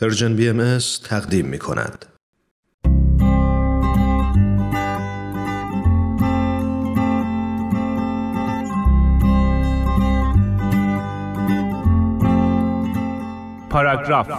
پرژن بی ام تقدیم می کند. پاراگراف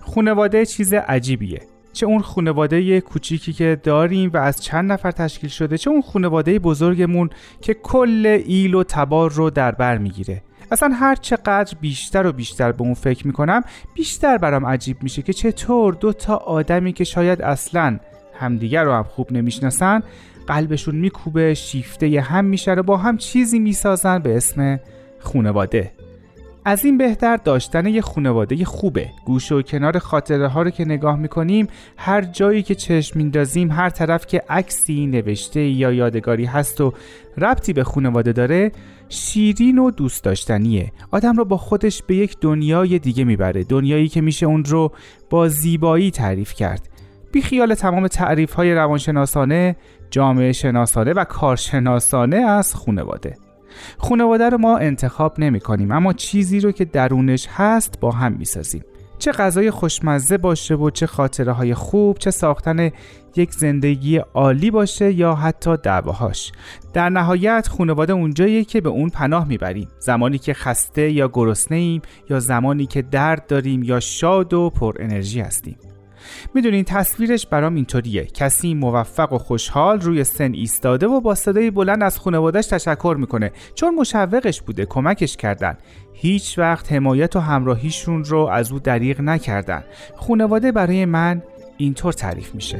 خونواده چیز عجیبیه چه اون خانواده کوچیکی که داریم و از چند نفر تشکیل شده چه اون خانواده بزرگمون که کل ایل و تبار رو در بر می‌گیره. اصلا هر چقدر بیشتر و بیشتر به اون فکر می‌کنم بیشتر برام عجیب میشه که چطور دو تا آدمی که شاید اصلا همدیگر رو هم خوب نمی‌شناسن قلبشون میکوبه شیفته هم میشه و با هم چیزی می‌سازن به اسم خونواده از این بهتر داشتن یه خانواده خوبه. گوشه و کنار خاطره ها رو که نگاه می‌کنیم هر جایی که چشم میندازیم هر طرف که عکسی نوشته یا یادگاری هست و ربطی به خانواده داره شیرین و دوست داشتنیه. آدم رو با خودش به یک دنیای دیگه می‌بره دنیایی که میشه اون رو با زیبایی تعریف کرد. بی خیال تمام تعریف های روانشناسانه جامعه شناسانه و کارشناسانه از خانواده. خانواده رو ما انتخاب نمی کنیم اما چیزی رو که درونش هست با هم می سازیم. چه غذای خوشمزه باشه و چه خاطره های خوب چه ساختن یک زندگی عالی باشه یا حتی دعواهاش. در نهایت خانواده اونجاییه که به اون پناه می‌بریم. زمانی که خسته یا گرسنه ایم یا زمانی که درد داریم یا شاد و پر انرژی هستیم. می‌دونین تصویرش برام اینطوریه. کسی موفق و خوشحال روی سن ایستاده و با صدای بلند از خانوادهش تشکر می‌کنه. چون مشوقش بوده کمکش کردن. هیچ وقت حمایت و همراهیشون رو از او دریغ نکردن. خانواده برای من اینطور تعریف میشه.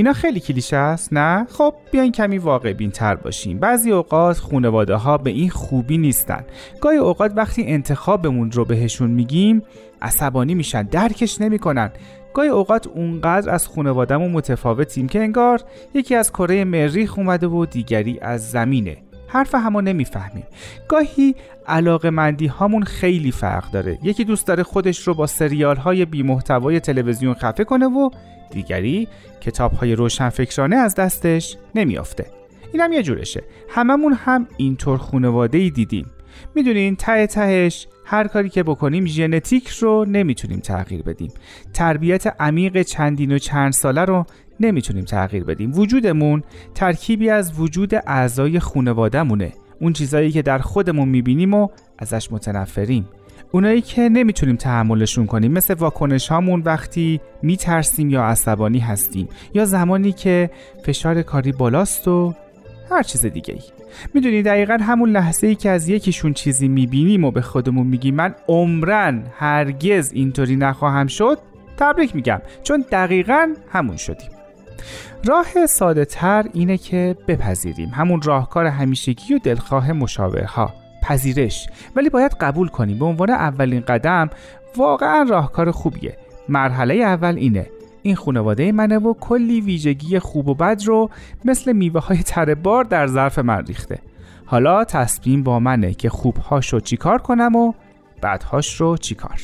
اینا خیلی کلیشه است نه؟ خب بیاین کمی واقع بین تر باشیم. بعضی اوقات خانواده ها به این خوبی نیستن. گاهی اوقات وقتی انتخابمون رو بهشون میگیم عصبانی میشن درکش نمی‌کنن. گاهی اوقات اونقدر از خانوادهمون متفاوتیم که انگار یکی از کره مریخ اومده و دیگری از زمینه. حرف همو نمی‌فهمیم. گاهی علاقه مندی هامون خیلی فرق داره. یکی دوست داره خودش رو با سریال های بی محتوای تلویزیون خفه کنه و دیگری کتاب های روشنفکرانه از دستش نمیافته. این هم یه جورشه. هممون هم اینطور خونواده ای دیدیم. می‌دونین ته تهش هر کاری که بکنیم ژنتیک رو نمی‌تونیم تغییر بدیم. تربیت عمیق چندین و چند ساله رو نمی‌تونیم تغییر بدیم. وجودمون ترکیبی از وجود اعضای خونوادهمونه اون چیزایی که در خودمون می‌بینیم و ازش متنفریم. اونایی که نمی‌تونیم تحملشون کنیم مثل واکنش هامون وقتی میترسیم یا عصبانی هستیم. یا زمانی که فشار کاری بالاست و هر چیز دیگه ای می‌دونی دقیقا همون لحظه ای که از یکیشون چیزی می‌بینیم و به خودمون میگیم من عمرن هرگز اینطوری نخواهم شد تبریک میگم چون دقیقا همون شدیم. راه ساده تر اینه که بپذیریم همون راهکار همیشگی و دلخواه مشاورها پذیرش. ولی باید قبول کنیم به عنوان اولین قدم واقعا راهکار خوبیه. مرحله اول اینه این خانواده منه و کلی ویژگی خوب و بد رو مثل میوه های تره بار در ظرف من ریخته. حالا تصمیم با منه که خوبهاش رو چیکار کنم و بدهاش رو چیکار؟